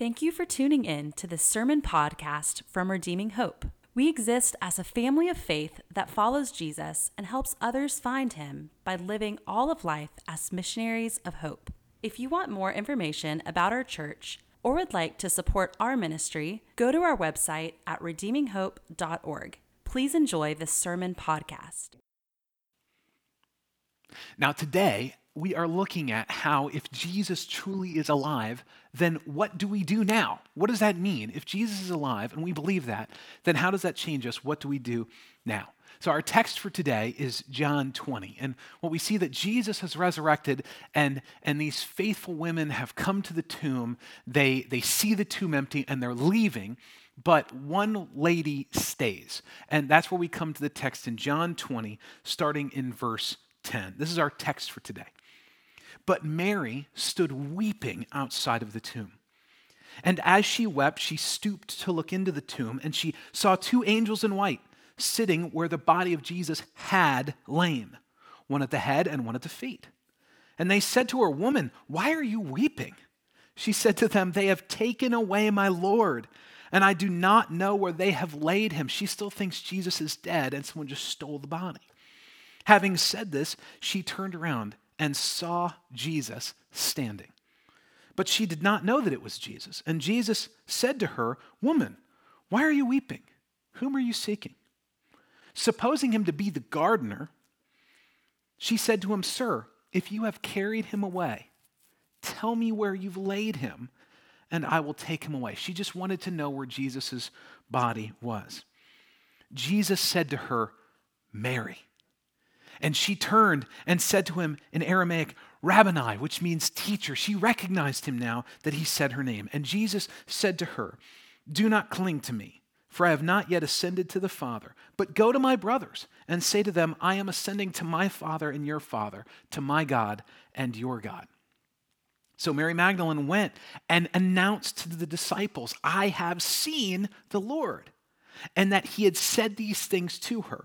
Thank you for tuning in to this sermon podcast from Redeeming Hope. We exist as a family of faith that follows Jesus and helps others find him by living all of life as missionaries of hope. If you want more information about our church or would like to support our ministry, go to our website at redeeminghope.org. Please enjoy this sermon podcast. Now, today, we are looking at how if Jesus truly is alive, then what do we do now? What does that mean? If Jesus is alive and we believe that, then how does that change us? What do we do now? So, our text for today is John 20. And what we see that Jesus has resurrected, and, and these faithful women have come to the tomb. They, they see the tomb empty and they're leaving, but one lady stays. And that's where we come to the text in John 20, starting in verse 10. This is our text for today. But Mary stood weeping outside of the tomb. And as she wept, she stooped to look into the tomb, and she saw two angels in white sitting where the body of Jesus had lain, one at the head and one at the feet. And they said to her, Woman, why are you weeping? She said to them, They have taken away my Lord, and I do not know where they have laid him. She still thinks Jesus is dead, and someone just stole the body. Having said this, she turned around and saw Jesus standing. But she did not know that it was Jesus. And Jesus said to her, Woman, why are you weeping? Whom are you seeking? Supposing him to be the gardener, she said to him, Sir, if you have carried him away, tell me where you've laid him, and I will take him away. She just wanted to know where Jesus' body was. Jesus said to her, Mary. And she turned and said to him in Aramaic, Rabboni, which means teacher. She recognized him now that he said her name. And Jesus said to her, Do not cling to me, for I have not yet ascended to the Father, but go to my brothers and say to them, I am ascending to my Father and your Father, to my God and your God. So Mary Magdalene went and announced to the disciples, I have seen the Lord, and that he had said these things to her.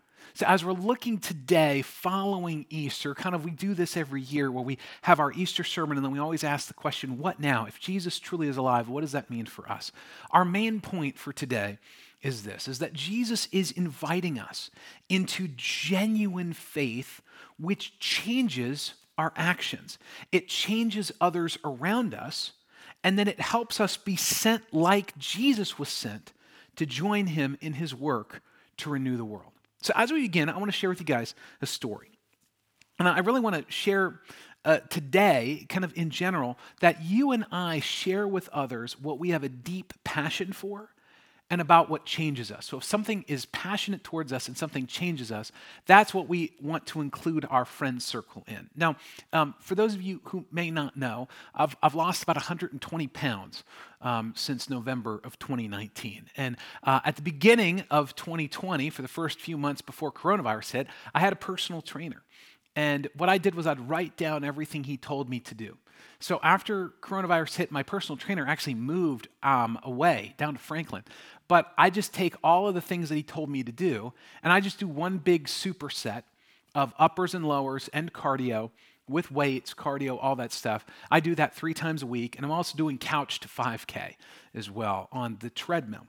So, as we're looking today, following Easter, kind of we do this every year where we have our Easter sermon and then we always ask the question, what now? If Jesus truly is alive, what does that mean for us? Our main point for today is this is that Jesus is inviting us into genuine faith which changes our actions. It changes others around us and then it helps us be sent like Jesus was sent to join him in his work to renew the world. So, as we begin, I want to share with you guys a story. And I really want to share uh, today, kind of in general, that you and I share with others what we have a deep passion for and about what changes us. So if something is passionate towards us and something changes us, that's what we want to include our friend circle in. Now, um, for those of you who may not know, I've, I've lost about 120 pounds um, since November of 2019. And uh, at the beginning of 2020, for the first few months before coronavirus hit, I had a personal trainer. And what I did was I'd write down everything he told me to do. So after coronavirus hit, my personal trainer actually moved um, away down to Franklin. But I just take all of the things that he told me to do, and I just do one big superset of uppers and lowers and cardio with weights, cardio, all that stuff. I do that three times a week, and I'm also doing couch to 5K as well on the treadmill.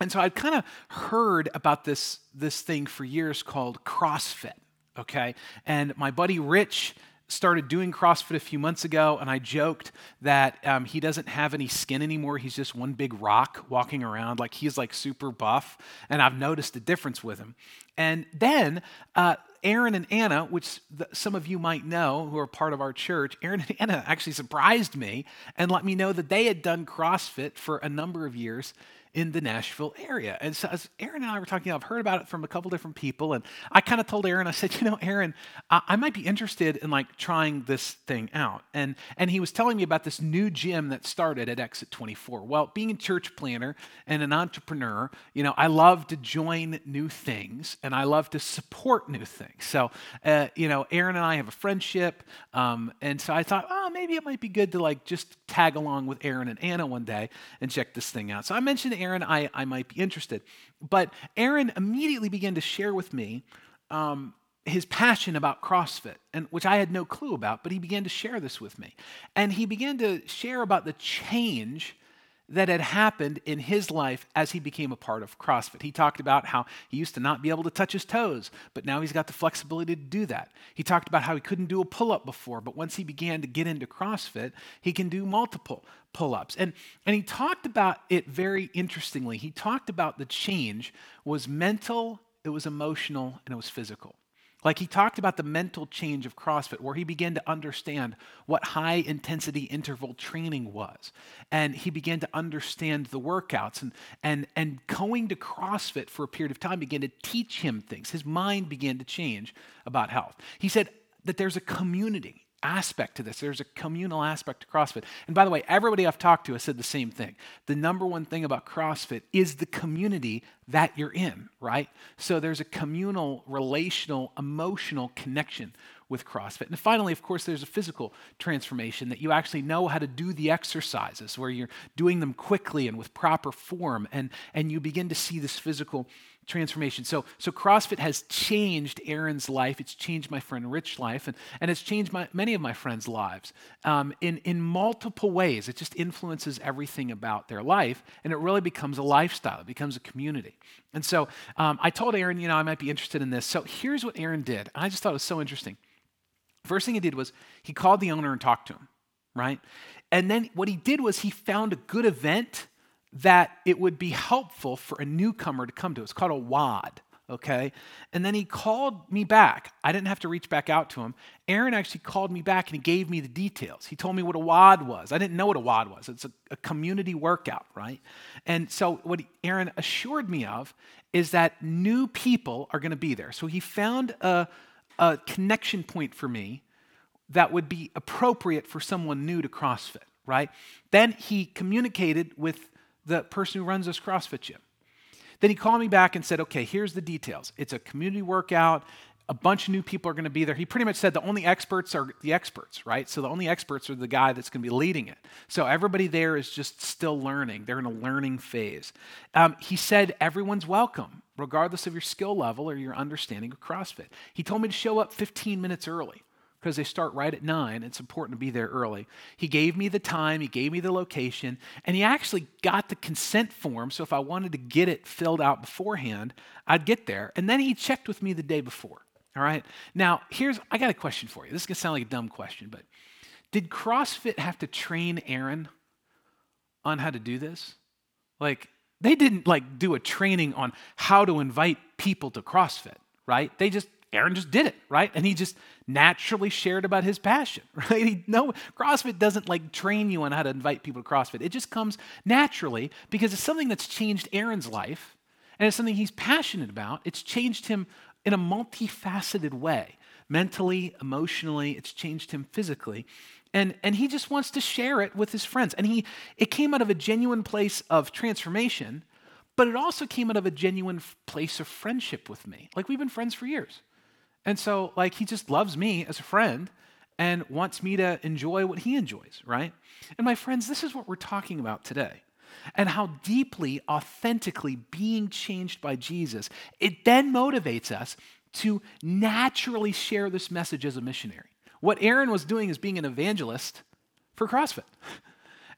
And so I'd kind of heard about this, this thing for years called CrossFit, okay? And my buddy Rich started doing CrossFit a few months ago, and I joked that um, he doesn't have any skin anymore. He's just one big rock walking around, like he's like super buff. And I've noticed a difference with him. And then uh, Aaron and Anna, which some of you might know who are part of our church, Aaron and Anna actually surprised me and let me know that they had done CrossFit for a number of years in the Nashville area. And so as Aaron and I were talking, I've heard about it from a couple different people. And I kind of told Aaron, I said, you know, Aaron, I, I might be interested in like trying this thing out. And, and he was telling me about this new gym that started at Exit 24. Well, being a church planter and an entrepreneur, you know, I love to join new things and I love to support new things. So, uh, you know, Aaron and I have a friendship. Um, and so I thought, oh, maybe it might be good to like just tag along with Aaron and Anna one day and check this thing out. So I mentioned Aaron, I, I might be interested. But Aaron immediately began to share with me um, his passion about CrossFit, and which I had no clue about, but he began to share this with me. And he began to share about the change that had happened in his life as he became a part of CrossFit. He talked about how he used to not be able to touch his toes, but now he's got the flexibility to do that. He talked about how he couldn't do a pull up before, but once he began to get into CrossFit, he can do multiple pull ups. And, and he talked about it very interestingly. He talked about the change was mental, it was emotional, and it was physical. Like he talked about the mental change of CrossFit, where he began to understand what high intensity interval training was. And he began to understand the workouts. And, and, and going to CrossFit for a period of time began to teach him things. His mind began to change about health. He said that there's a community aspect to this. There's a communal aspect to CrossFit. And by the way, everybody I've talked to has said the same thing. The number one thing about CrossFit is the community that you're in, right? So there's a communal, relational, emotional connection with CrossFit. And finally, of course, there's a physical transformation that you actually know how to do the exercises where you're doing them quickly and with proper form, and, and you begin to see this physical transformation. So, so CrossFit has changed Aaron's life. It's changed my friend Rich's life, and, and it's changed my, many of my friends' lives um, in, in multiple ways. It just influences everything about their life, and it really becomes a lifestyle. It becomes a community. And so um, I told Aaron, you know, I might be interested in this. So here's what Aaron did. I just thought it was so interesting. First thing he did was he called the owner and talked to him, right? And then what he did was he found a good event that it would be helpful for a newcomer to come to. It's called a WOD, okay? And then he called me back. I didn't have to reach back out to him. Aaron actually called me back and he gave me the details. He told me what a WOD was. I didn't know what a WOD was. It's a, a community workout, right? And so what Aaron assured me of is that new people are going to be there. So he found a, a connection point for me that would be appropriate for someone new to CrossFit, right? Then he communicated with the person who runs this CrossFit gym. Then he called me back and said, okay, here's the details. It's a community workout. A bunch of new people are going to be there. He pretty much said the only experts are the experts, right? So the only experts are the guy that's going to be leading it. So everybody there is just still learning. They're in a learning phase. Um, he said everyone's welcome, regardless of your skill level or your understanding of CrossFit. He told me to show up 15 minutes early because they start right at nine. It's important to be there early. He gave me the time, he gave me the location, and he actually got the consent form. So if I wanted to get it filled out beforehand, I'd get there. And then he checked with me the day before. All right. Now, here's, I got a question for you. This is going to sound like a dumb question, but did CrossFit have to train Aaron on how to do this? Like, they didn't like do a training on how to invite people to CrossFit, right? They just Aaron just did it, right? And he just naturally shared about his passion, right? He, no, CrossFit doesn't like train you on how to invite people to CrossFit. It just comes naturally because it's something that's changed Aaron's life and it's something he's passionate about. It's changed him in a multifaceted way mentally, emotionally, it's changed him physically. And, and he just wants to share it with his friends. And he, it came out of a genuine place of transformation, but it also came out of a genuine place of friendship with me. Like we've been friends for years. And so, like, he just loves me as a friend and wants me to enjoy what he enjoys, right? And my friends, this is what we're talking about today. And how deeply, authentically being changed by Jesus, it then motivates us to naturally share this message as a missionary. What Aaron was doing is being an evangelist for CrossFit.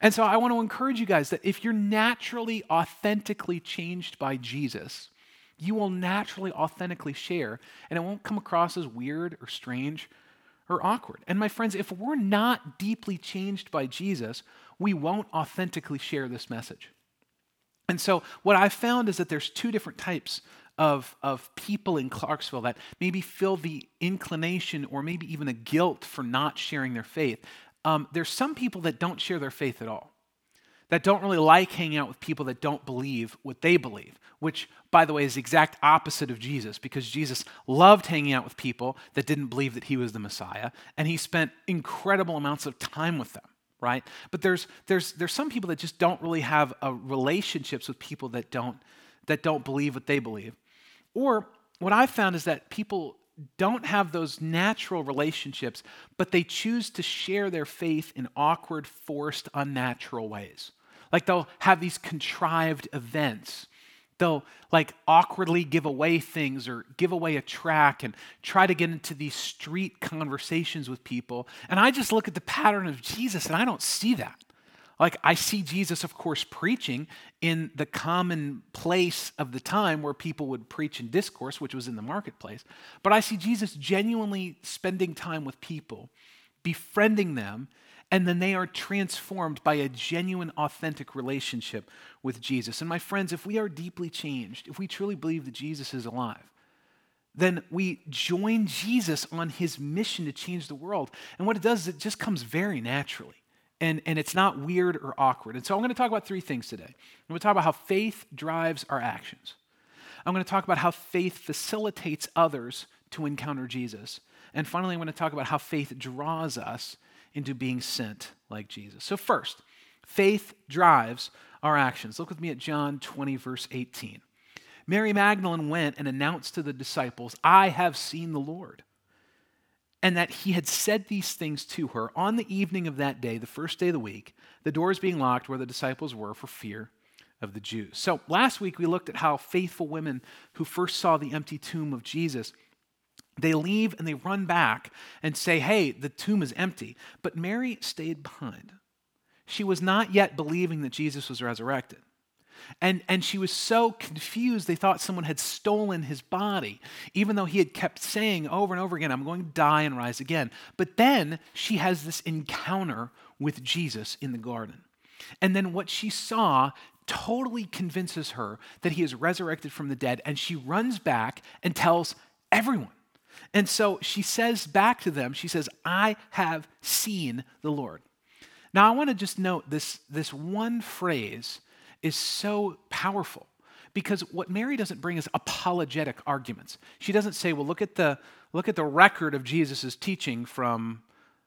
And so I want to encourage you guys that if you're naturally, authentically changed by Jesus, you will naturally, authentically share, and it won't come across as weird or strange or awkward. And my friends, if we're not deeply changed by Jesus, we won't authentically share this message. And so, what I've found is that there's two different types of, of people in Clarksville that maybe feel the inclination or maybe even a guilt for not sharing their faith. Um, there's some people that don't share their faith at all, that don't really like hanging out with people that don't believe what they believe, which, by the way, is the exact opposite of Jesus because Jesus loved hanging out with people that didn't believe that he was the Messiah, and he spent incredible amounts of time with them right? But there's, there's, there's some people that just don't really have uh, relationships with people that don't, that don't believe what they believe. Or what I've found is that people don't have those natural relationships, but they choose to share their faith in awkward, forced, unnatural ways. Like they'll have these contrived events They'll like awkwardly give away things or give away a track and try to get into these street conversations with people. And I just look at the pattern of Jesus and I don't see that. Like, I see Jesus, of course, preaching in the common place of the time where people would preach and discourse, which was in the marketplace. But I see Jesus genuinely spending time with people, befriending them, and then they are transformed by a genuine, authentic relationship with Jesus. And my friends, if we are deeply changed, if we truly believe that Jesus is alive, then we join Jesus on his mission to change the world. And what it does is it just comes very naturally. And, and it's not weird or awkward. And so I'm going to talk about three things today. I'm going to talk about how faith drives our actions. I'm going to talk about how faith facilitates others to encounter Jesus. And finally, I'm going to talk about how faith draws us into being sent like Jesus. So, first, faith drives our actions. Look with me at John 20, verse 18. Mary Magdalene went and announced to the disciples, I have seen the Lord. And that he had said these things to her on the evening of that day, the first day of the week, the doors being locked where the disciples were for fear of the Jews. So last week we looked at how faithful women who first saw the empty tomb of Jesus they leave and they run back and say, Hey, the tomb is empty. But Mary stayed behind. She was not yet believing that Jesus was resurrected. And, and she was so confused, they thought someone had stolen his body, even though he had kept saying over and over again, I'm going to die and rise again. But then she has this encounter with Jesus in the garden. And then what she saw totally convinces her that he is resurrected from the dead, and she runs back and tells everyone. And so she says back to them, she says, I have seen the Lord. Now, I want to just note this, this one phrase is so powerful because what Mary doesn't bring is apologetic arguments. She doesn't say, well, look at the, look at the record of Jesus' teaching from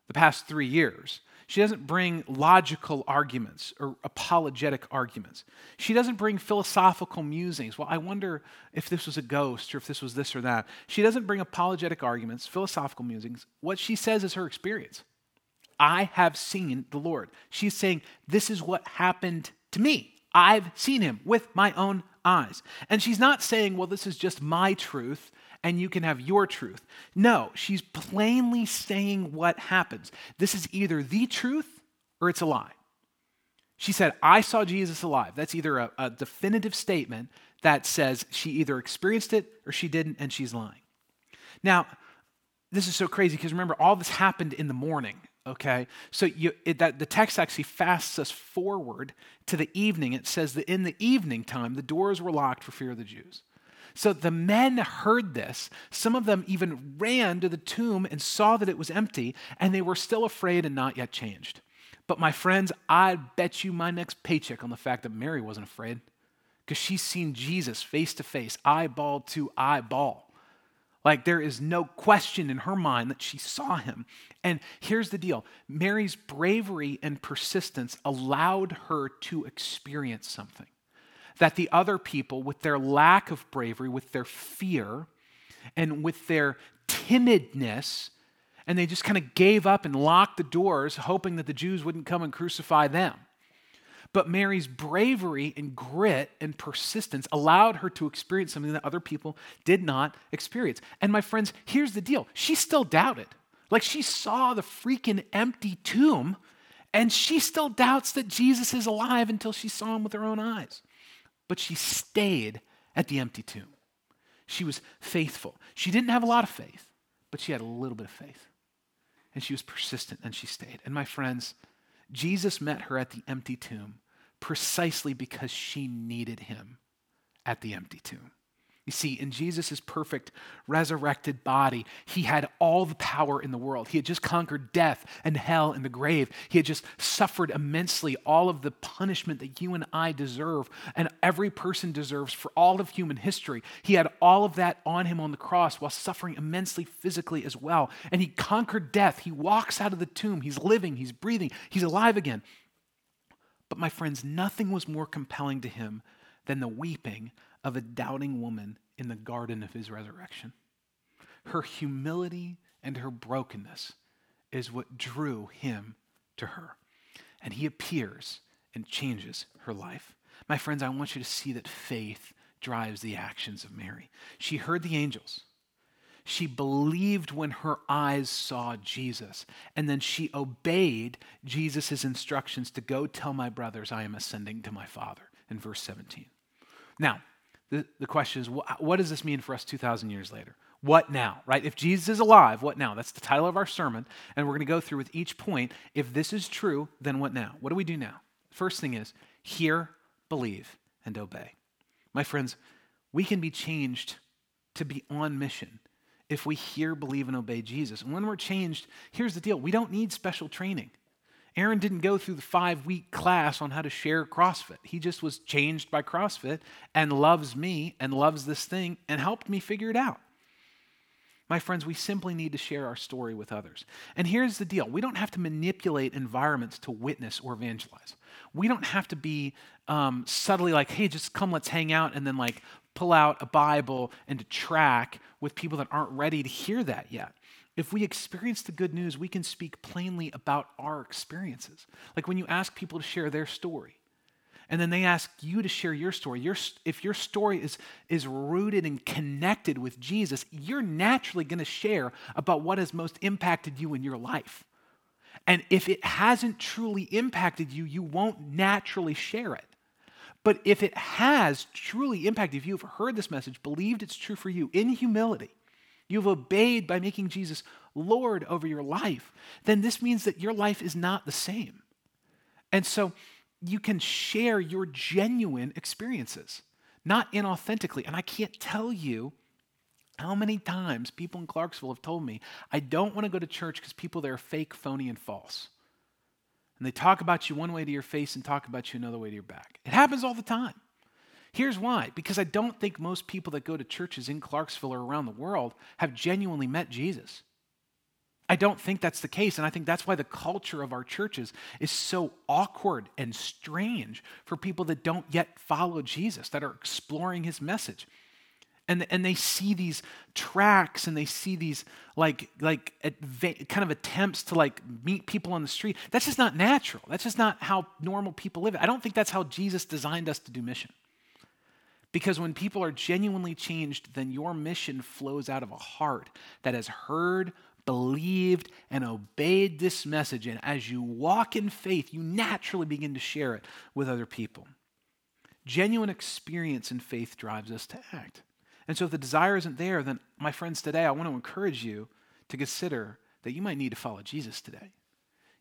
the past three years. She doesn't bring logical arguments or apologetic arguments. She doesn't bring philosophical musings. Well, I wonder if this was a ghost or if this was this or that. She doesn't bring apologetic arguments, philosophical musings. What she says is her experience. I have seen the Lord. She's saying, This is what happened to me. I've seen him with my own eyes. And she's not saying, Well, this is just my truth and you can have your truth. No, she's plainly saying what happens. This is either the truth or it's a lie. She said, I saw Jesus alive. That's either a, a definitive statement that says she either experienced it or she didn't, and she's lying. Now, this is so crazy because remember, all this happened in the morning okay so you, it, that the text actually fasts us forward to the evening it says that in the evening time the doors were locked for fear of the jews so the men heard this. Some of them even ran to the tomb and saw that it was empty, and they were still afraid and not yet changed. But my friends, I'd bet you my next paycheck on the fact that Mary wasn't afraid because she's seen Jesus face to face, eyeball to eyeball. Like there is no question in her mind that she saw him. And here's the deal Mary's bravery and persistence allowed her to experience something that the other people, with their lack of bravery, with their fear, and with their timidness, and they just kind of gave up and locked the doors, hoping that the Jews wouldn't come and crucify them. But Mary's bravery and grit and persistence allowed her to experience something that other people did not experience. And my friends, here's the deal she still doubted. Like she saw the freaking empty tomb, and she still doubts that Jesus is alive until she saw him with her own eyes but she stayed at the empty tomb. She was faithful. She didn't have a lot of faith, but she had a little bit of faith. And she was persistent and she stayed. And my friends, Jesus met her at the empty tomb precisely because she needed him at the empty tomb. You see, in Jesus' perfect resurrected body, he had all the power in the world. He had just conquered death and hell and the grave. He had just suffered immensely all of the punishment that you and I deserve and every person deserves for all of human history. He had all of that on him on the cross while suffering immensely physically as well. And he conquered death. He walks out of the tomb. He's living, he's breathing, he's alive again. But my friends, nothing was more compelling to him than the weeping of a doubting woman in the garden of his resurrection. Her humility and her brokenness is what drew him to her. And he appears and changes her life. My friends, I want you to see that faith drives the actions of Mary. She heard the angels. She believed when her eyes saw Jesus. And then she obeyed Jesus' instructions to go tell my brothers, I am ascending to my Father, in verse 17. Now, the, the question is, what, what does this mean for us 2,000 years later? What now, right? If Jesus is alive, what now? That's the title of our sermon. And we're going to go through with each point. If this is true, then what now? What do we do now? First thing is hear, believe, and obey. My friends, we can be changed to be on mission if we hear, believe, and obey Jesus. And when we're changed, here's the deal we don't need special training. Aaron didn't go through the five week class on how to share CrossFit. He just was changed by CrossFit and loves me and loves this thing and helped me figure it out. My friends, we simply need to share our story with others. And here's the deal we don't have to manipulate environments to witness or evangelize. We don't have to be um, subtly like, hey, just come, let's hang out, and then like pull out a Bible and to track with people that aren't ready to hear that yet. If we experience the good news, we can speak plainly about our experiences. Like when you ask people to share their story, and then they ask you to share your story. Your, if your story is, is rooted and connected with Jesus, you're naturally going to share about what has most impacted you in your life. And if it hasn't truly impacted you, you won't naturally share it. But if it has truly impacted, you, if you've heard this message, believed it's true for you in humility, you've obeyed by making Jesus Lord over your life, then this means that your life is not the same. And so you can share your genuine experiences, not inauthentically. And I can't tell you how many times people in Clarksville have told me, I don't want to go to church because people there are fake, phony, and false. And they talk about you one way to your face and talk about you another way to your back. It happens all the time. Here's why because I don't think most people that go to churches in Clarksville or around the world have genuinely met Jesus. I don't think that's the case. And I think that's why the culture of our churches is so awkward and strange for people that don't yet follow Jesus, that are exploring his message. And, and they see these tracks and they see these like like kind of attempts to like meet people on the street that's just not natural that's just not how normal people live i don't think that's how jesus designed us to do mission because when people are genuinely changed then your mission flows out of a heart that has heard believed and obeyed this message. And as you walk in faith, you naturally begin to share it with other people. Genuine experience in faith drives us to act. And so if the desire isn't there, then, my friends, today I want to encourage you to consider that you might need to follow Jesus today.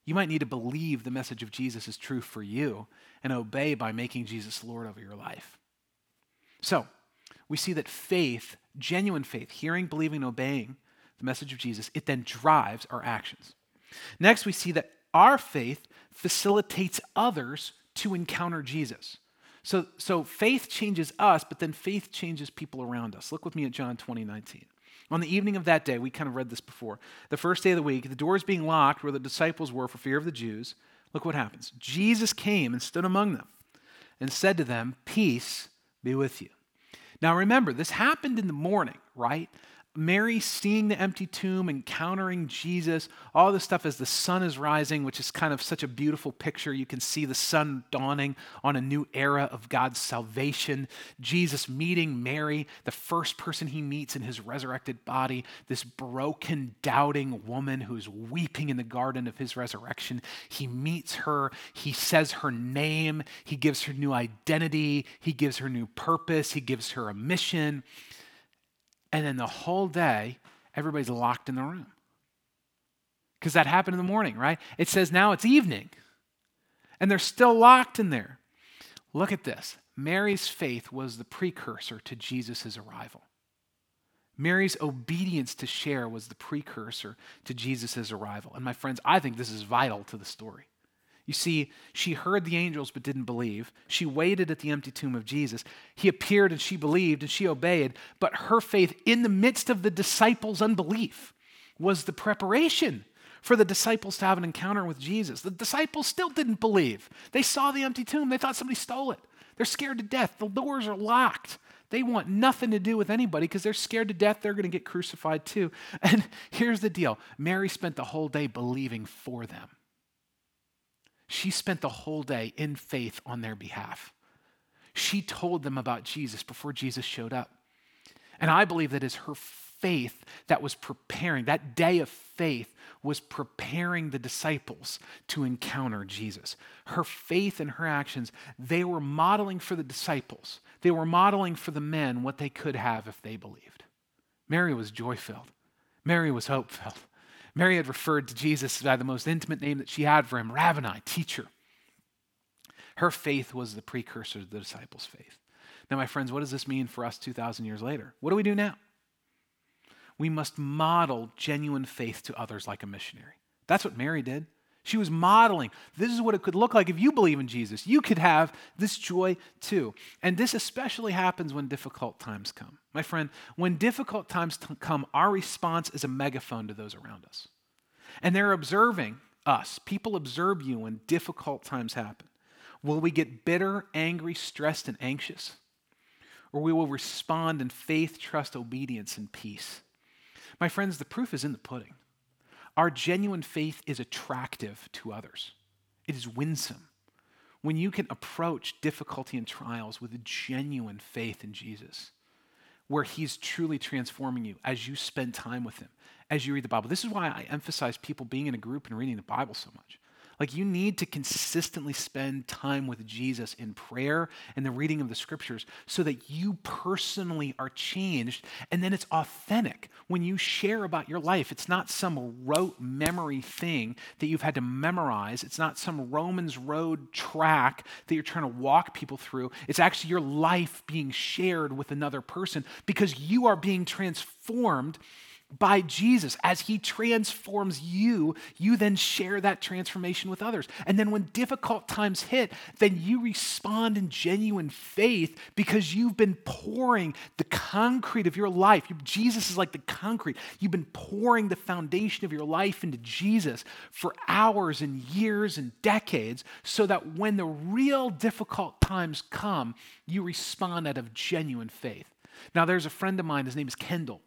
You might need to believe the message of Jesus is true for you and obey by making Jesus Lord over your life. So, we see that faith, genuine faith, hearing, believing, obeying, the message of Jesus, it then drives our actions. Next, we see that our faith facilitates others to encounter Jesus. So, so faith changes us, but then faith changes people around us. Look with me at John 20, 19. On the evening of that day, we kind of read this before. The first day of the week, the doors being locked where the disciples were for fear of the Jews. Look what happens. Jesus came and stood among them and said to them, Peace be with you. Now remember, this happened in the morning, right? Mary seeing the empty tomb, encountering Jesus, all this stuff as the sun is rising, which is kind of such a beautiful picture. You can see the sun dawning on a new era of God's salvation. Jesus meeting Mary, the first person he meets in his resurrected body, this broken, doubting woman who's weeping in the garden of his resurrection. He meets her, he says her name, he gives her new identity, he gives her new purpose, he gives her a mission. And then the whole day, everybody's locked in the room. Because that happened in the morning, right? It says now it's evening. And they're still locked in there. Look at this. Mary's faith was the precursor to Jesus' arrival. Mary's obedience to share was the precursor to Jesus' arrival. And my friends, I think this is vital to the story. You see, she heard the angels but didn't believe. She waited at the empty tomb of Jesus. He appeared and she believed and she obeyed. But her faith, in the midst of the disciples' unbelief, was the preparation for the disciples to have an encounter with Jesus. The disciples still didn't believe. They saw the empty tomb, they thought somebody stole it. They're scared to death. The doors are locked. They want nothing to do with anybody because they're scared to death they're going to get crucified too. And here's the deal Mary spent the whole day believing for them. She spent the whole day in faith on their behalf. She told them about Jesus before Jesus showed up. And I believe that is her faith that was preparing, that day of faith was preparing the disciples to encounter Jesus. Her faith and her actions, they were modeling for the disciples, they were modeling for the men what they could have if they believed. Mary was joy filled, Mary was hope filled. Mary had referred to Jesus by the most intimate name that she had for him Rabboni, teacher. Her faith was the precursor to the disciples' faith. Now, my friends, what does this mean for us 2,000 years later? What do we do now? We must model genuine faith to others like a missionary. That's what Mary did. She was modeling. This is what it could look like if you believe in Jesus. You could have this joy too. And this especially happens when difficult times come. My friend, when difficult times come, our response is a megaphone to those around us. And they're observing us. People observe you when difficult times happen. Will we get bitter, angry, stressed, and anxious? Or we will respond in faith, trust, obedience, and peace? My friends, the proof is in the pudding. Our genuine faith is attractive to others, it is winsome. When you can approach difficulty and trials with a genuine faith in Jesus, where He's truly transforming you as you spend time with Him, as you read the Bible. This is why I emphasize people being in a group and reading the Bible so much. Like, you need to consistently spend time with Jesus in prayer and the reading of the scriptures so that you personally are changed. And then it's authentic when you share about your life. It's not some rote memory thing that you've had to memorize, it's not some Romans road track that you're trying to walk people through. It's actually your life being shared with another person because you are being transformed by Jesus. As he transforms you, you then share that transformation with others. And then when difficult times hit, then you respond in genuine faith because you've been pouring the concrete of your life. Jesus is like the concrete. You've been pouring the foundation of your life into Jesus for hours and years and decades so that when the real difficult times come, you respond out of genuine faith. Now, there's a friend of mine, his name is Kendall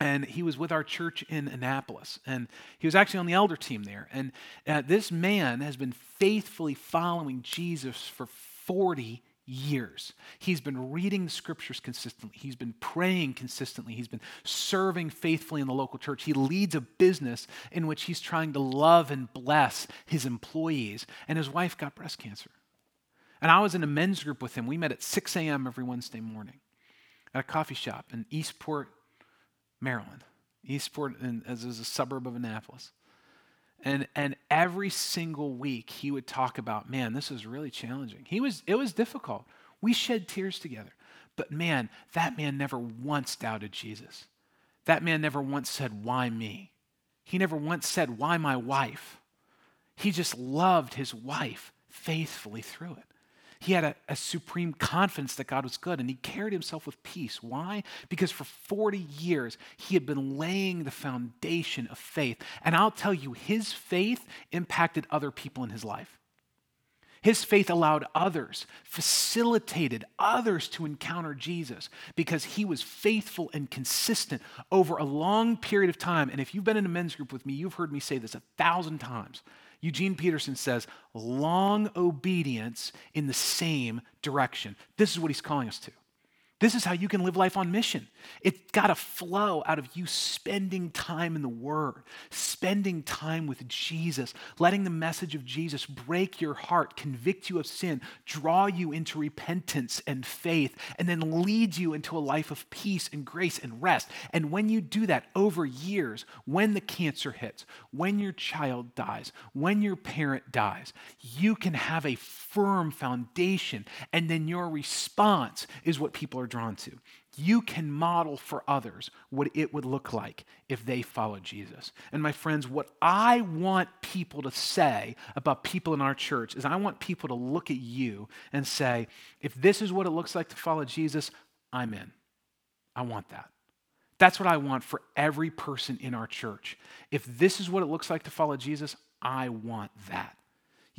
and he was with our church in Annapolis. And he was actually on the elder team there. And uh, this man has been faithfully following Jesus for 40 years. He's been reading the scriptures consistently. He's been praying consistently. He's been serving faithfully in the local church. He leads a business in which he's trying to love and bless his employees. And his wife got breast cancer. And I was in a men's group with him. We met at 6 a.m. every Wednesday morning at a coffee shop in Eastport, Maryland. Eastport as is a suburb of Annapolis. And, and every single week he would talk about, man, this is really challenging. He was, it was difficult. We shed tears together. But man, that man never once doubted Jesus. That man never once said, why me? He never once said, why my wife? He just loved his wife faithfully through it. He had a, a, supreme confidence that God was good, and he carried himself with peace. Why? Because for 40 years, he had been laying the foundation of faith. And I'll tell you, his faith impacted other people in his life. His faith allowed others, facilitated others to encounter Jesus because he was faithful and consistent over a long period of time. And if you've been in a men's group with me, you've heard me say this a thousand times. Eugene Peterson says, long obedience in the same direction. This is what he's calling us to. This is how you can live life on mission. It's got to flow out of you spending time in the Word, spending time with Jesus, letting the message of Jesus break your heart, convict you of sin, draw you into repentance and faith, and then lead you into a life of peace and grace and rest. And when you do that over years, when the cancer hits, when your child dies, when your parent dies, you can have a firm foundation, and then your response is what people are drawn to. You can model for others what it would look like if they followed Jesus. And my friends, what I want people to say about people in our church is I want people to look at you and say, if this is what it looks like to follow Jesus, I'm in. I want that. That's what I want for every person in our church. If this is what it looks like to follow Jesus, I want that.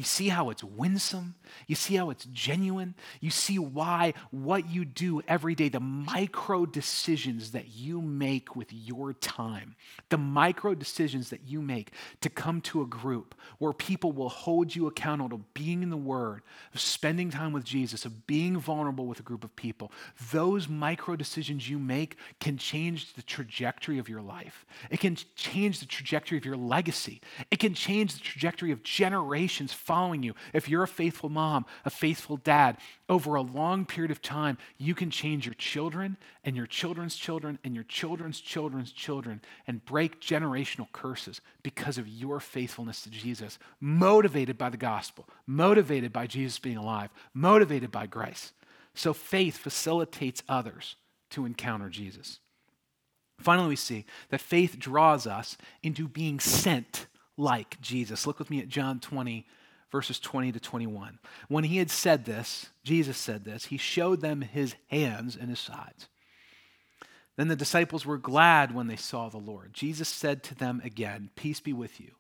You see how it's winsome? You see how it's genuine? You see why what you do every day, the micro decisions that you make with your time, the micro decisions that you make to come to a group where people will hold you accountable to being in the Word, of spending time with Jesus, of being vulnerable with a group of people, those micro decisions you make can change the trajectory of your life. It can change the trajectory of your legacy. It can change the trajectory of generations following you. If you're a faithful mom, a faithful dad, over a long period of time, you can change your children and your children's children and your children's children's children and break generational curses because of your faithfulness to Jesus, motivated by the gospel, motivated by Jesus being alive, motivated by grace. So faith facilitates others to encounter Jesus. Finally, we see that faith draws us into being sent like Jesus. Look with me at John 20, verses 20 to 21. When he had said this, Jesus said this, he showed them his hands and his sides. Then the disciples were glad when they saw the Lord. Jesus said to them again, Peace be with you.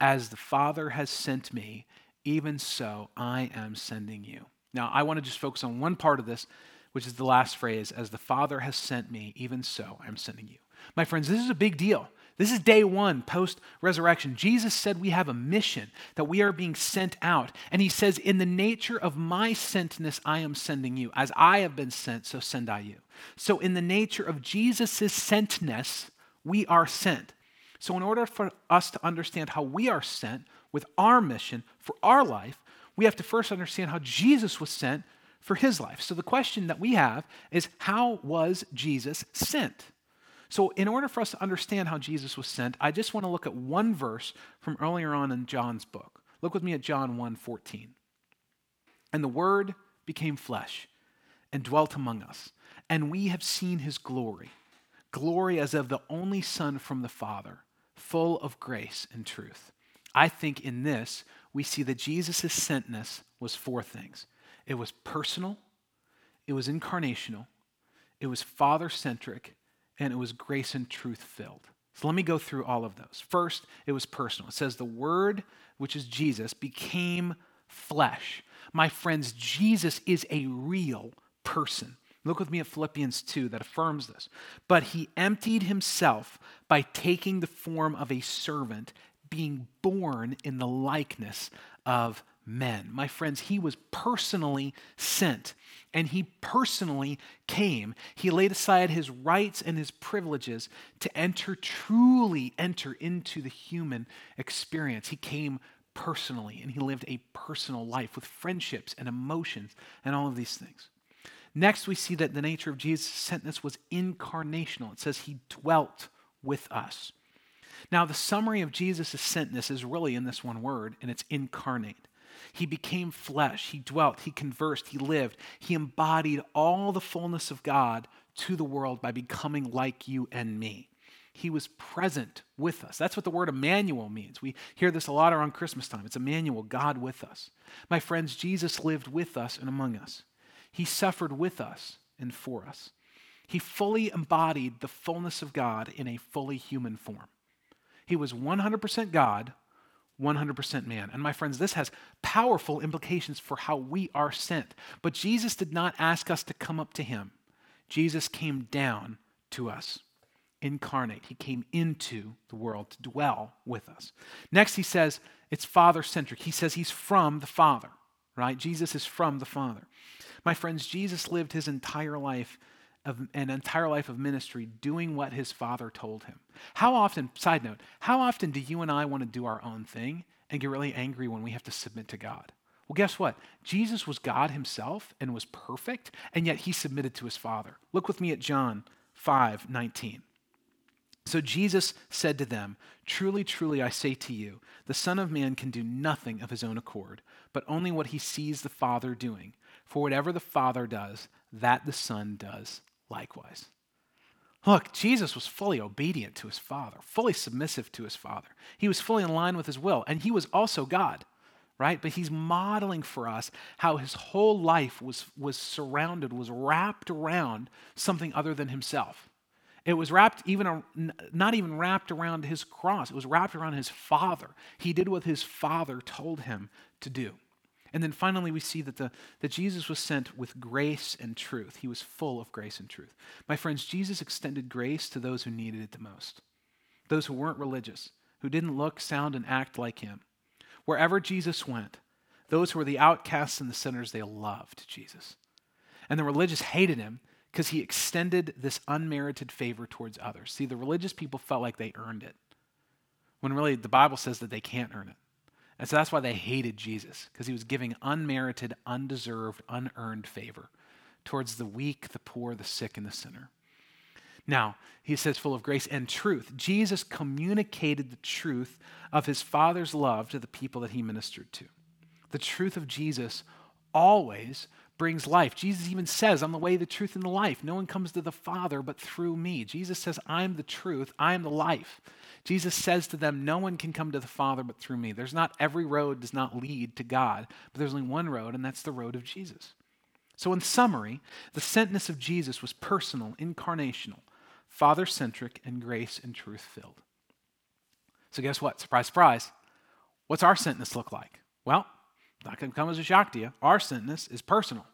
As the Father has sent me, even so I am sending you. Now, I want to just focus on one part of this, which is the last phrase As the Father has sent me, even so I am sending you. My friends, this is a big deal. This is day one post resurrection. Jesus said we have a mission, that we are being sent out. And he says, In the nature of my sentness, I am sending you. As I have been sent, so send I you. So, in the nature of Jesus' sentness, we are sent. So, in order for us to understand how we are sent with our mission for our life, we have to first understand how Jesus was sent for his life. So, the question that we have is how was Jesus sent? So, in order for us to understand how Jesus was sent, I just want to look at one verse from earlier on in John's book. Look with me at John 1 14. And the Word became flesh and dwelt among us, and we have seen his glory glory as of the only Son from the Father, full of grace and truth. I think in this, we see that Jesus' sentness was four things it was personal, it was incarnational, it was father centric, and it was grace and truth filled. So let me go through all of those. First, it was personal. It says, The Word, which is Jesus, became flesh. My friends, Jesus is a real person. Look with me at Philippians 2 that affirms this. But he emptied himself by taking the form of a servant, being born in the likeness of men. My friends, he was personally sent and he personally came. He laid aside his rights and his privileges to enter, truly enter into the human experience. He came personally and he lived a personal life with friendships and emotions and all of these things. Next, we see that the nature of Jesus' sentness was incarnational. It says he dwelt with us. Now, the summary of Jesus' sentness is really in this one word, and it's incarnate. He became flesh. He dwelt. He conversed. He lived. He embodied all the fullness of God to the world by becoming like you and me. He was present with us. That's what the word Emmanuel means. We hear this a lot around Christmas time. It's Emmanuel, God with us. My friends, Jesus lived with us and among us. He suffered with us and for us. He fully embodied the fullness of God in a fully human form. He was 100% God, 100% man. And my friends, this has powerful implications for how we are sent. But Jesus did not ask us to come up to him, Jesus came down to us, incarnate. He came into the world to dwell with us. Next, he says it's father centric. He says he's from the Father, right? Jesus is from the Father. My friends, Jesus lived his entire life of an entire life of ministry doing what his father told him. How often, side note, how often do you and I want to do our own thing and get really angry when we have to submit to God? Well, guess what? Jesus was God himself and was perfect, and yet he submitted to his Father. Look with me at John 5 19. So Jesus said to them, Truly, truly, I say to you, the Son of Man can do nothing of his own accord, but only what he sees the Father doing. For whatever the Father does, that the Son does likewise. Look, Jesus was fully obedient to his Father, fully submissive to his Father. He was fully in line with his will, and he was also God right? But he's modeling for us how his whole life was, was surrounded, was wrapped around something other than himself. It was wrapped even, not even wrapped around his cross, it was wrapped around his father. He did what his father told him to do. And then finally, we see that, the, that Jesus was sent with grace and truth. He was full of grace and truth. My friends, Jesus extended grace to those who needed it the most, those who weren't religious, who didn't look, sound, and act like him Wherever Jesus went, those who were the outcasts and the sinners, they loved Jesus. And the religious hated him because he extended this unmerited favor towards others. See, the religious people felt like they earned it, when really the Bible says that they can't earn it. And so that's why they hated Jesus, because he was giving unmerited, undeserved, unearned favor towards the weak, the poor, the sick, and the sinner. Now, he says, full of grace and truth. Jesus communicated the truth of his Father's love to the people that he ministered to. The truth of Jesus always brings life. Jesus even says, I'm the way, the truth, and the life. No one comes to the Father but through me. Jesus says, I'm the truth, I am the life. Jesus says to them, No one can come to the Father but through me. There's not every road does not lead to God, but there's only one road, and that's the road of Jesus. So, in summary, the sentness of Jesus was personal, incarnational, father centric, and grace and truth filled. So, guess what? Surprise, surprise. What's our sentness look like? Well, not going to come as a shock to you. Our sentness is personal,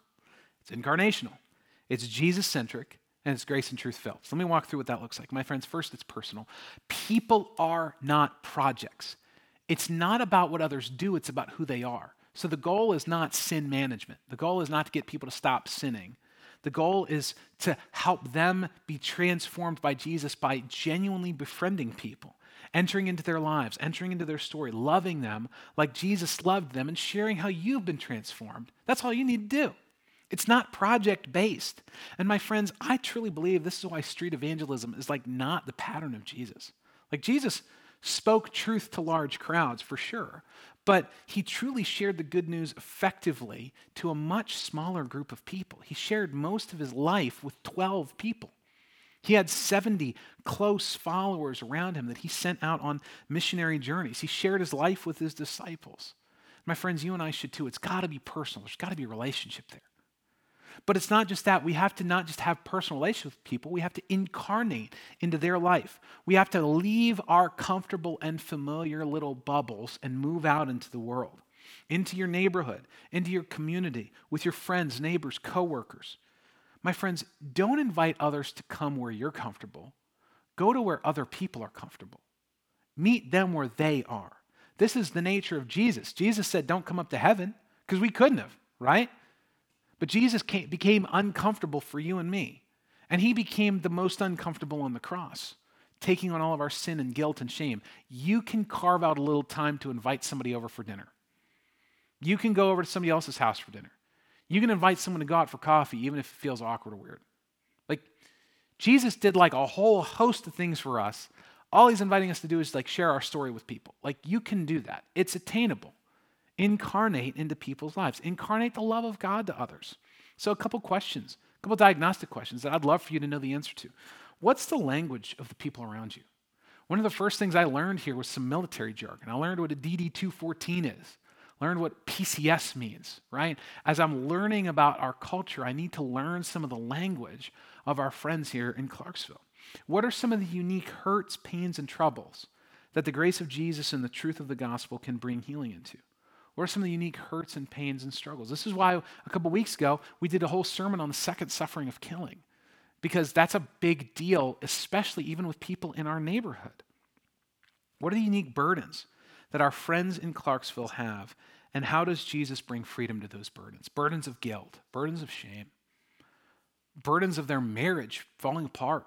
it's incarnational, it's Jesus centric, and it's grace and truth filled. So, let me walk through what that looks like. My friends, first, it's personal. People are not projects. It's not about what others do, it's about who they are. So, the goal is not sin management. The goal is not to get people to stop sinning. The goal is to help them be transformed by Jesus by genuinely befriending people, entering into their lives, entering into their story, loving them like Jesus loved them, and sharing how you've been transformed. That's all you need to do. It's not project based. And my friends, I truly believe this is why street evangelism is like not the pattern of Jesus. Like Jesus spoke truth to large crowds for sure, but he truly shared the good news effectively to a much smaller group of people. He shared most of his life with 12 people. He had 70 close followers around him that he sent out on missionary journeys. He shared his life with his disciples. My friends, you and I should too. It's got to be personal, there's got to be a relationship there. But it's not just that. We have to not just have personal relations with people, we have to incarnate into their life. We have to leave our comfortable and familiar little bubbles and move out into the world, into your neighborhood, into your community, with your friends, neighbors, coworkers. My friends, don't invite others to come where you're comfortable. Go to where other people are comfortable. Meet them where they are. This is the nature of Jesus. Jesus said, Don't come up to heaven, because we couldn't have, right? But Jesus came, became uncomfortable for you and me. And he became the most uncomfortable on the cross, taking on all of our sin and guilt and shame. You can carve out a little time to invite somebody over for dinner. You can go over to somebody else's house for dinner. You can invite someone to go out for coffee, even if it feels awkward or weird. Like, Jesus did like a whole host of things for us. All he's inviting us to do is like share our story with people. Like, you can do that, it's attainable incarnate into people's lives, incarnate the love of God to others. So, a couple questions, a couple diagnostic questions that I'd love for you to know the answer to. What's the language of the people around you? One of the first things I learned here was some military jargon. I learned what a DD 214 is, learned what PCS means, right? As I'm learning about our culture, I need to learn some of the language of our friends here in Clarksville. What are some of the unique hurts, pains, and troubles that the grace of Jesus and the truth of the gospel can bring healing into? What are some of the unique hurts and pains and struggles? This is why a couple weeks ago we did a whole sermon on the second suffering of killing, because that's a big deal, especially even with people in our neighborhood. What are the unique burdens that our friends in Clarksville have, and how does Jesus bring freedom to those burdens? Burdens of guilt, burdens of shame, burdens of their marriage falling apart.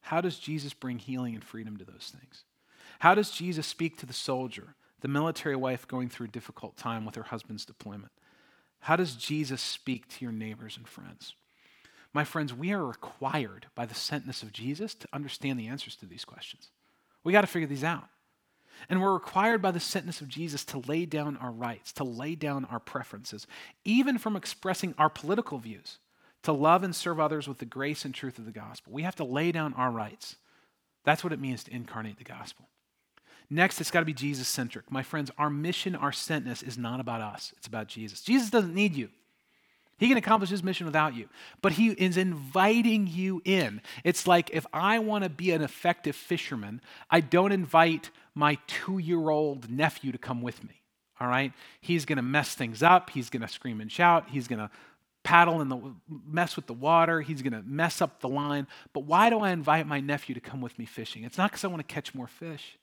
How does Jesus bring healing and freedom to those things? How does Jesus speak to the soldier, the military wife going through a difficult time with her husband's deployment? How does Jesus speak to your neighbors and friends? My friends, we are required by the sentness of Jesus to understand the answers to these questions. We got to figure these out. And we're required by the sentness of Jesus to lay down our rights, to lay down our preferences, even from expressing our political views, to love and serve others with the grace and truth of the gospel. We have to lay down our rights. That's what it means to incarnate the gospel. Next, it's got to be Jesus centric. My friends, our mission, our sentness is not about us, it's about Jesus. Jesus doesn't need you. He can accomplish his mission without you, but he is inviting you in. It's like if I want to be an effective fisherman, I don't invite my two year old nephew to come with me. All right? He's going to mess things up. He's going to scream and shout. He's going to paddle in the mess with the water. He's going to mess up the line. But why do I invite my nephew to come with me fishing? It's not because I want to catch more fish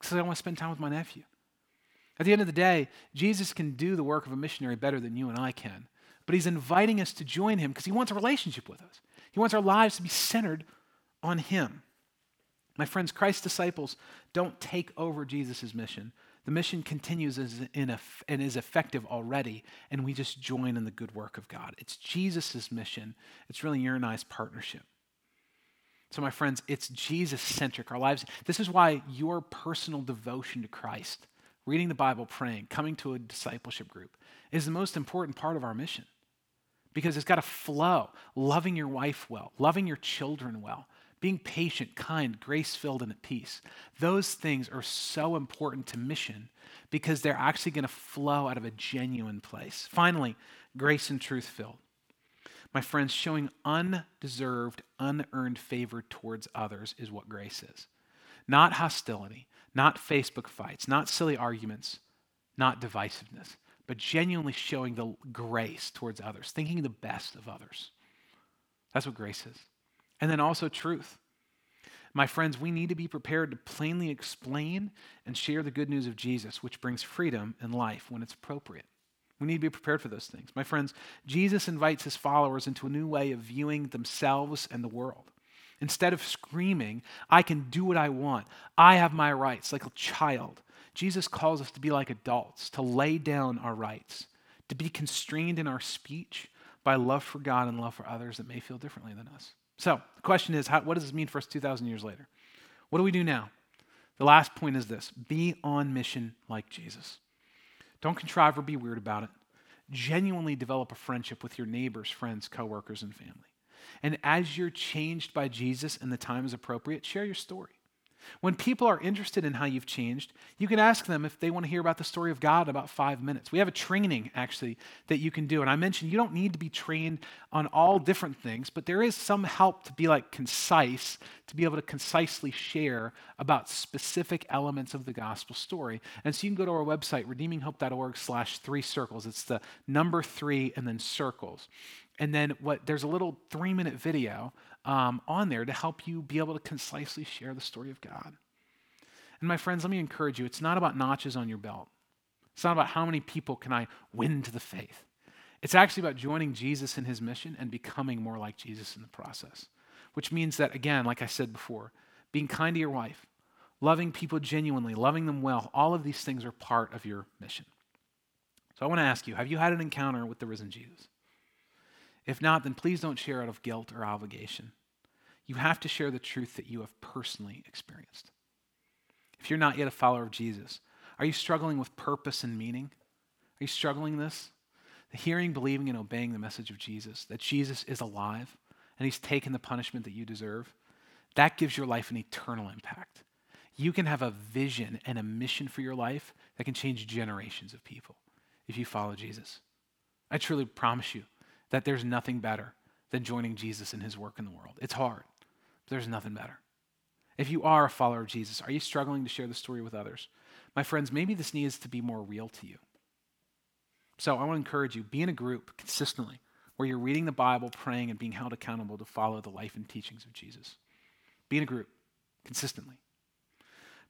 because I want to spend time with my nephew. At the end of the day, Jesus can do the work of a missionary better than you and I can. But he's inviting us to join him because he wants a relationship with us. He wants our lives to be centered on him. My friends, Christ's disciples don't take over Jesus' mission. The mission continues and is effective already, and we just join in the good work of God. It's Jesus' mission. It's really your and I's partnership. So, my friends, it's Jesus centric, our lives. This is why your personal devotion to Christ, reading the Bible, praying, coming to a discipleship group, is the most important part of our mission. Because it's got to flow. Loving your wife well, loving your children well, being patient, kind, grace filled, and at peace. Those things are so important to mission because they're actually going to flow out of a genuine place. Finally, grace and truth filled. My friends, showing undeserved, unearned favor towards others is what grace is. Not hostility, not Facebook fights, not silly arguments, not divisiveness, but genuinely showing the grace towards others, thinking the best of others. That's what grace is. And then also truth. My friends, we need to be prepared to plainly explain and share the good news of Jesus, which brings freedom and life when it's appropriate. We need to be prepared for those things. My friends, Jesus invites his followers into a new way of viewing themselves and the world. Instead of screaming, I can do what I want, I have my rights, like a child, Jesus calls us to be like adults, to lay down our rights, to be constrained in our speech by love for God and love for others that may feel differently than us. So the question is, how, what does this mean for us 2,000 years later? What do we do now? The last point is this be on mission like Jesus. Don't contrive or be weird about it. Genuinely develop a friendship with your neighbors, friends, coworkers, and family. And as you're changed by Jesus and the time is appropriate, share your story. When people are interested in how you've changed, you can ask them if they want to hear about the story of God in about five minutes. We have a training, actually, that you can do. And I mentioned you don't need to be trained on all different things, but there is some help to be like concise, to be able to concisely share about specific elements of the gospel story. And so you can go to our website, redeeminghope.org slash three circles. It's the number three and then circles. And then what there's a little three minute video um, on there to help you be able to concisely share the story of God. And my friends, let me encourage you it's not about notches on your belt, it's not about how many people can I win to the faith. It's actually about joining Jesus in his mission and becoming more like Jesus in the process. Which means that, again, like I said before, being kind to your wife, loving people genuinely, loving them well, all of these things are part of your mission. So I want to ask you have you had an encounter with the risen Jesus? If not, then please don't share out of guilt or obligation. You have to share the truth that you have personally experienced. If you're not yet a follower of Jesus, are you struggling with purpose and meaning? Are you struggling this? The hearing, believing, and obeying the message of Jesus, that Jesus is alive and he's taken the punishment that you deserve, that gives your life an eternal impact. You can have a vision and a mission for your life that can change generations of people if you follow Jesus. I truly promise you, that there's nothing better than joining Jesus in his work in the world. It's hard, but there's nothing better. If you are a follower of Jesus, are you struggling to share the story with others? My friends, maybe this needs to be more real to you. So I want to encourage you be in a group consistently where you're reading the Bible, praying, and being held accountable to follow the life and teachings of Jesus. Be in a group consistently.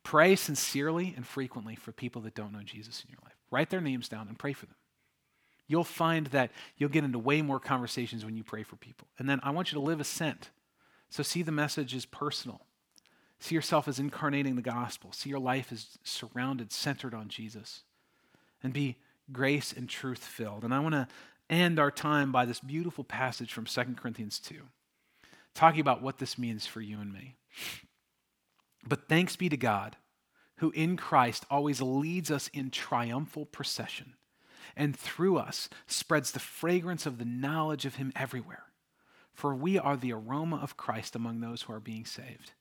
Pray sincerely and frequently for people that don't know Jesus in your life. Write their names down and pray for them. You'll find that you'll get into way more conversations when you pray for people. And then I want you to live a sent. So see the message as personal. See yourself as incarnating the gospel. See your life as surrounded, centered on Jesus. And be grace and truth filled. And I want to end our time by this beautiful passage from 2 Corinthians 2, talking about what this means for you and me. But thanks be to God, who in Christ always leads us in triumphal procession, and through us spreads the fragrance of the knowledge of Him everywhere. For we are the aroma of Christ among those who are being saved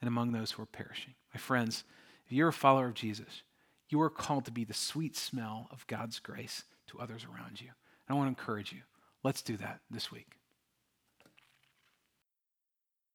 and among those who are perishing. My friends, if you're a follower of Jesus, you are called to be the sweet smell of God's grace to others around you. And I want to encourage you. Let's do that this week.